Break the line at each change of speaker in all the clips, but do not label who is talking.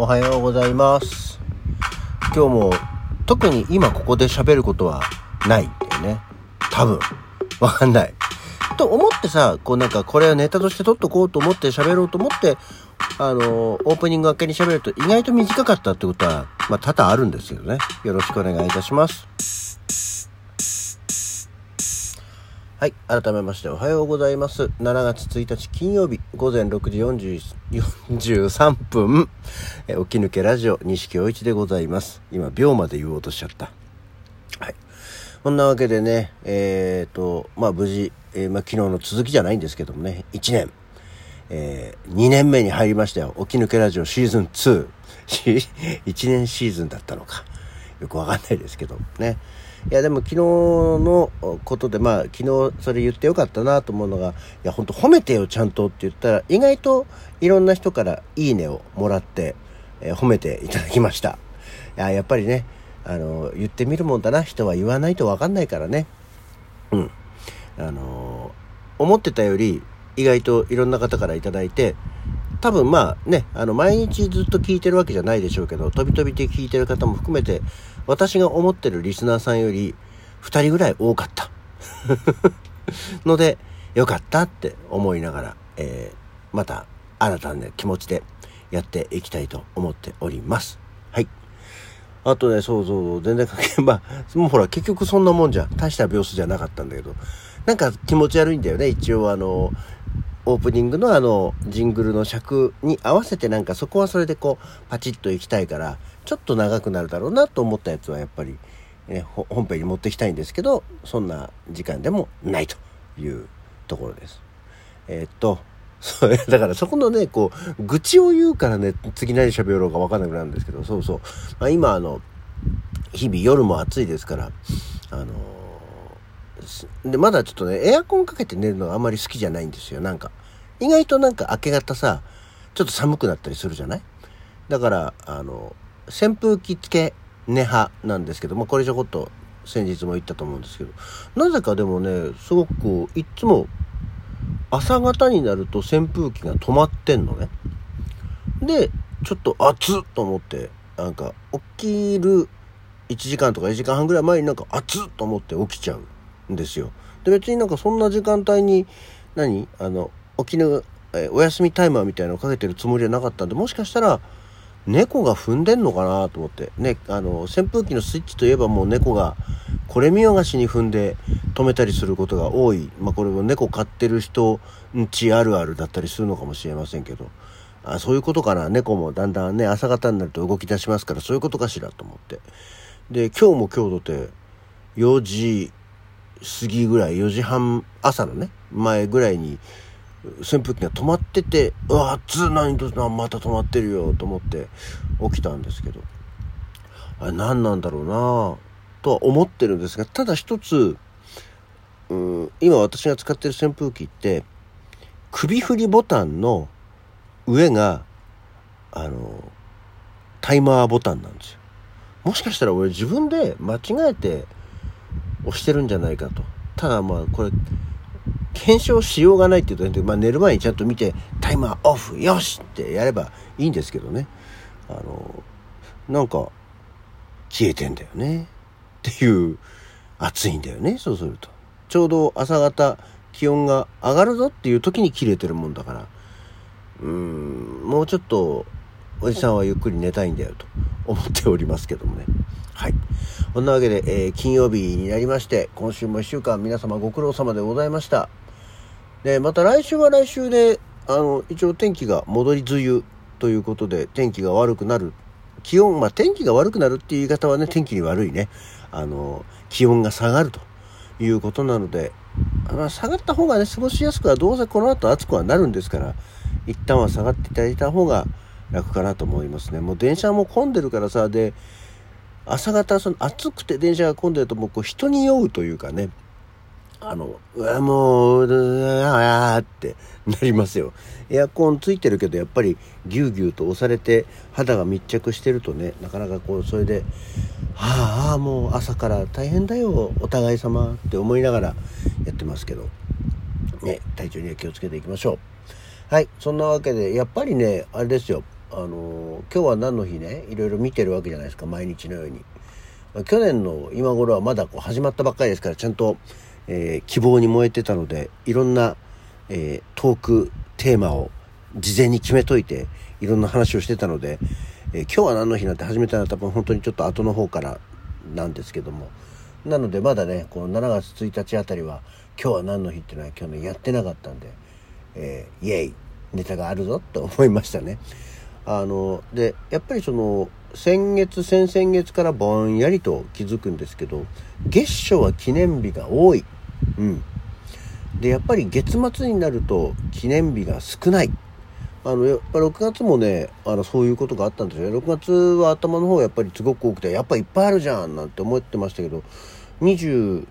おはようございます。今日も特に今ここで喋ることはないんだよね。多分。わかんない。と思ってさこうなんかこれをネタとして撮っとこうと思って喋ろうと思ってあのオープニング明けに喋ると意外と短かったってことはまあ多々あるんですけどね。よろしくお願いいたします。はい。改めましておはようございます。7月1日金曜日午前6時43分、え起き抜けラジオ西京一でございます。今、秒まで言おうとしちゃった。はい。こんなわけでね、えっ、ー、と、まあ無事、えー、まあ昨日の続きじゃないんですけどもね、1年、えー、2年目に入りましたよ。起き抜けラジオシーズン2。1年シーズンだったのか。よくわかんないですけどね。いやでも昨日のことでまあ昨日それ言ってよかったなと思うのがいや本当褒めてよちゃんとって言ったら意外といろんな人からいいねをもらって、えー、褒めていただきました。いややっぱりねあの言ってみるもんだな人は言わないと分かんないからね。うん。あの思ってたより意外といろんな方から頂いて多分まあね、あの、毎日ずっと聞いてるわけじゃないでしょうけど、飛び飛びで聞いてる方も含めて、私が思ってるリスナーさんより2人ぐらい多かった。ので、よかったって思いながら、えー、また新たな、気持ちでやっていきたいと思っております。はい。あとね、そうそう、全然関係、まあ、もうほら、結局そんなもんじゃ。大した秒数じゃなかったんだけど、なんか気持ち悪いんだよね、一応あの、オープニングのあの、ジングルの尺に合わせてなんかそこはそれでこう、パチッと行きたいから、ちょっと長くなるだろうなと思ったやつはやっぱり、ね、本編に持ってきたいんですけど、そんな時間でもないというところです。えー、っと、それ だからそこのね、こう、愚痴を言うからね、次何喋ろうか分かんなくなるんですけど、そうそう。まあ、今あの、日々夜も暑いですから、あのー、で、まだちょっとね、エアコンかけて寝るのがあんまり好きじゃないんですよ、なんか。意外となんか明け方さ、ちょっと寒くなったりするじゃない？だから、あの扇風機付け寝派なんですけど、まあ、これちょこっと先日も言ったと思うんですけど、なぜかでもね、すごくいっつも朝方になると扇風機が止まってんのね。で、ちょっと暑っと思って、なんか起きる1時間とか1時間半ぐらい前になんか暑っと思って起きちゃうんですよ。で、別になんかそんな時間帯に、何？あの、起きぬ、えお休みタイマーみたいなのをかけてるつもりはなかったんで、もしかしたら、猫が踏んでんのかなと思って。ね、あの、扇風機のスイッチといえばもう猫が、これ見よがしに踏んで止めたりすることが多い。まあ、これも猫飼ってる人んちあるあるだったりするのかもしれませんけど。あそういうことかな。猫もだんだんね、朝方になると動き出しますから、そういうことかしらと思って。で、今日も今日とて、4時過ぎぐらい、4時半、朝のね、前ぐらいに、扇風機が止まってて、うわ、暑何とまた止まってるよと思って起きたんですけど、あれ何なんだろうなとは思ってるんですが、ただ一つ、うん、今私が使ってる扇風機って、首振りボタンの上が、あの、タイマーボタンなんですよ。もしかしたら俺自分で間違えて押してるんじゃないかと。ただまあこれ検証しようがないって言うと、まあ、寝る前にちゃんと見てタイマーオフよしってやればいいんですけどね。あのなんか消えてんだよね。っていう暑いんだよね。そうすると。ちょうど朝方気温が上がるぞっていう時に切れてるもんだから。うーんもうちょっとおじさんはゆっくり寝たいんだよと思っておりますけどもね。はい。こんなわけで、えー、金曜日になりまして今週も1週間皆様ご苦労様でございました。で、また来週は来週で、あの、一応天気が戻り梅雨ということで、天気が悪くなる。気温、まあ、天気が悪くなるっていう言い方はね、天気に悪いね。あの、気温が下がるということなので、まあ、下がった方がね、過ごしやすくは、どうせこの後暑くはなるんですから、一旦は下がっていただいた方が楽かなと思いますね。もう電車も混んでるからさ、で、朝方、その暑くて電車が混んでると、もうこう人に酔うというかね、あの、うわ、もう、うわーってなりますよ。エアコンついてるけど、やっぱりぎゅうぎゅうと押されて肌が密着してるとね、なかなかこう、それで、はあ、もう朝から大変だよ、お互い様って思いながらやってますけど、ね、体調には気をつけていきましょう。はい、そんなわけで、やっぱりね、あれですよ、あの今日は何の日ねいろいろ見てるわけじゃないですか毎日のように去年の今頃はまだこう始まったばっかりですからちゃんと、えー、希望に燃えてたのでいろんな、えー、トークテーマを事前に決めといていろんな話をしてたので、えー、今日は何の日なんて始めたのは多分本当にちょっと後の方からなんですけどもなのでまだねこの7月1日あたりは今日は何の日っていうのは去年やってなかったんで、えー、イエイネタがあるぞと思いましたね。あのでやっぱりその先月先々月からぼんやりと気づくんですけど月初は記念日が多い。うん。でやっぱり月末になると記念日が少ない。あのやっぱ6月もねあのそういうことがあったんですよね6月は頭の方やっぱりすごく多くてやっぱいっぱいあるじゃんなんて思ってましたけど20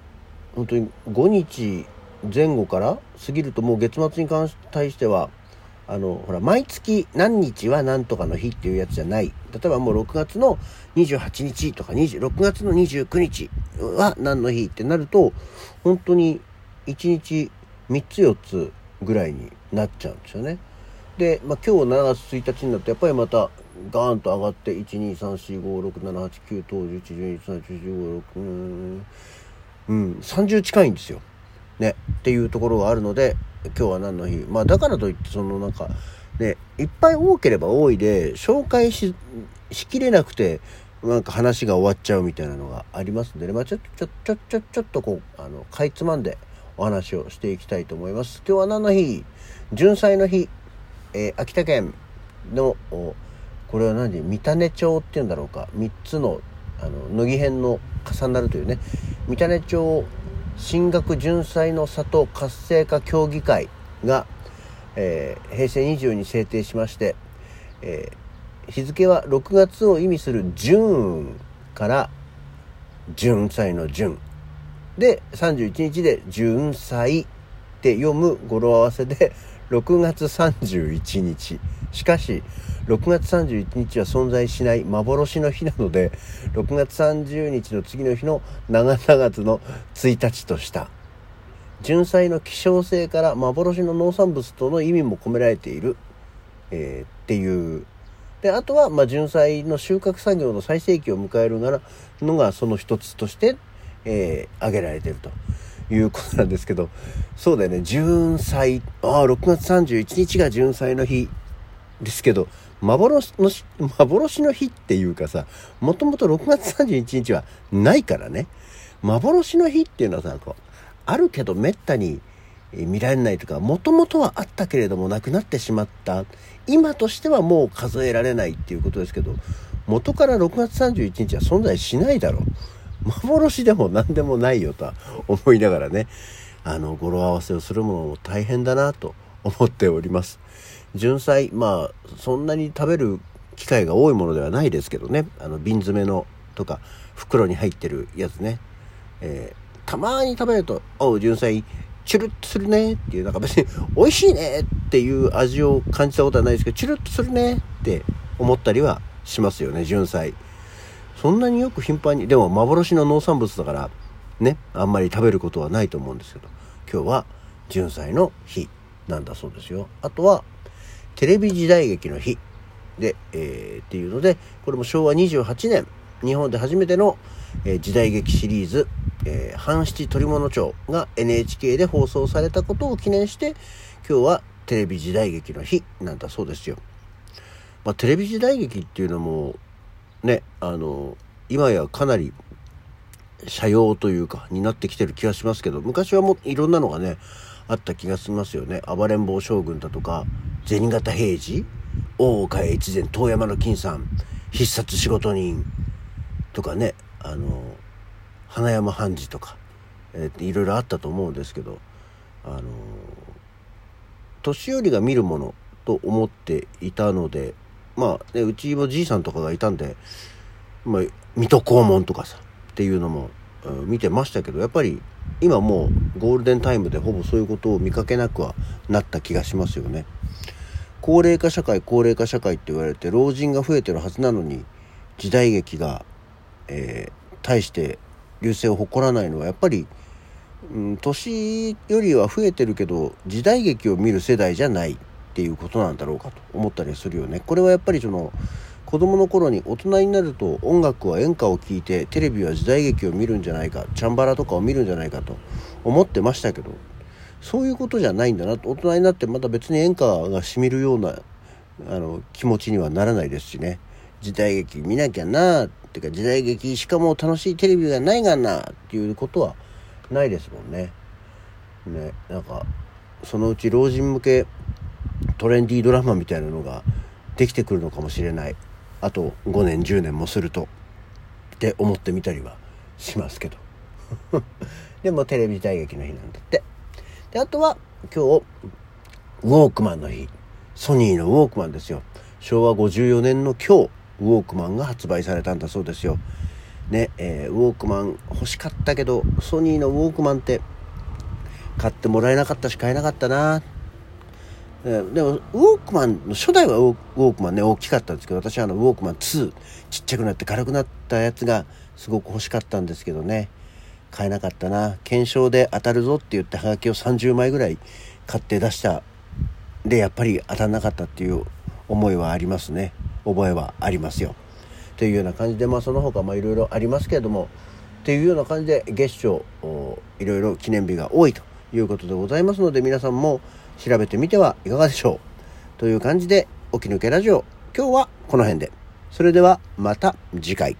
本当に5日前後から過ぎるともう月末に関対してはあの、ほら、毎月何日は何とかの日っていうやつじゃない。例えばもう6月の28日とか20、6月の29日は何の日ってなると、本当に1日3つ4つぐらいになっちゃうんですよね。で、まあ、今日7月1日になってやっぱりまたガーンと上がって123456789等111213141516うんうん30近いんですよ。ねっていうところがあるので今日は何の日？まあだからといってそのなんかねいっぱい多ければ多いで紹介ししきれなくてなんか話が終わっちゃうみたいなのがありますんでね。まあちょっとちょちょちょちょっとこうあのかいつまんでお話をしていきたいと思います。今日は何の日？純祭の日、えー、秋田県のこれは何？三種町っていうんだろうか。3つのあの乃木編の重なるというね。三種町進学純祭の里活性化協議会が、えー、平成20に制定しまして、えー、日付は6月を意味する純から純祭の純で31日で純祭て読む語呂合わせで 6月31日。しかし6月31日は存在しない幻の日なので6月30日の次の日の長々月の1日とした。純菜の希少性から幻の農産物との意味も込められている、えー、っていう。であとは、まあ、純菜の収穫作業の最盛期を迎えるのがその一つとして、えー、挙げられていると。いうことなんですけど、そうだよね、純菜、ああ、6月31日が純菜の日ですけど、幻の、幻の日っていうかさ、もともと6月31日はないからね。幻の日っていうのはさ、こう、あるけどめったに見られないとか、もともとはあったけれどもなくなってしまった。今としてはもう数えられないっていうことですけど、元から6月31日は存在しないだろう。幻でも何でもないよとは思いながらね、あの、語呂合わせをするものも大変だなと思っております。純菜まあそんなに食べる機会が多いものではないですけどね。あの瓶詰めのとか袋に入ってるやつね、えー、たまに食べると「おう純菜チュルッとするね」っていうなんか別に「美味しいね」っていう味を感じたことはないですけどチュルッとするねって思ったりはしますよね純菜そんなによく頻繁にでも幻の農産物だからねあんまり食べることはないと思うんですけど今日は純菜の日なんだそうですよあとはテレビ時代劇の日で、えー、っていうので、これも昭和28年、日本で初めての、えー、時代劇シリーズ、えー、半七鳥物町が NHK で放送されたことを記念して、今日はテレビ時代劇の日なんだそうですよ。まあ、テレビ時代劇っていうのも、ね、あの、今やかなり、社用というか、になってきてる気がしますけど、昔はもういろんなのがね、あった気がしますよね。暴れん坊将軍だとか、銭形平次、大岡越前、遠山の金さん、必殺仕事人とかね、あの、花山判事とか、えー、いろいろあったと思うんですけど、あの、年寄りが見るものと思っていたので、まあ、ね、うちもじいさんとかがいたんで、まあ、水戸黄門とかさ、っていうのも、うん、見てましたけど、やっぱり今もうゴールデンタイムでほぼそういうことを見かけなくはなった気がしますよね。高齢化社会高齢化社会って言われて老人が増えてるはずなのに時代劇が、えー、対して流星を誇らないのはやっぱり、うん、年よりは増えてるけど時代劇を見る世代じゃないっていうことなんだろうかと思ったりするよね。これはやっぱりその子供の頃に大人になると音楽は演歌を聴いてテレビは時代劇を見るんじゃないかチャンバラとかを見るんじゃないかと思ってましたけどそういうことじゃないんだなと大人になってまた別に演歌がしみるようなあの気持ちにはならないですしね時代劇見なきゃなっていうか時代劇しかも楽しいテレビがないがなっていうことはないですもんね。ねなんかそのうち老人向けトレンディードラマみたいなのができてくるのかもしれない。あと5年10年もすると。って思ってみたりはしますけど。でもテレビ時代劇の日なんだって。であとは今日ウォークマンの日。ソニーのウォークマンですよ。昭和54年の今日ウォークマンが発売されたんだそうですよ。ねえー、ウォークマン欲しかったけどソニーのウォークマンって買ってもらえなかったし買えなかったな。えでもウォークマンの初代はウォークマンね大きかったんですけど私はあのウォークマン2ちっちゃくなって軽くなったやつがすごく欲しかったんですけどね。買えなかったな。検証で当たるぞって言ってハガキを30枚ぐらい買って出した。でやっぱり当たんなかったっていう思いはありますね。覚えはありますよ。というような感じでまあその他いろいろありますけれどもっていうような感じで月賞いろいろ記念日が多いということでございますので皆さんも調べてみてはいかがでしょう。という感じで起き抜けラジオ。今日はこの辺で。それではまた次回。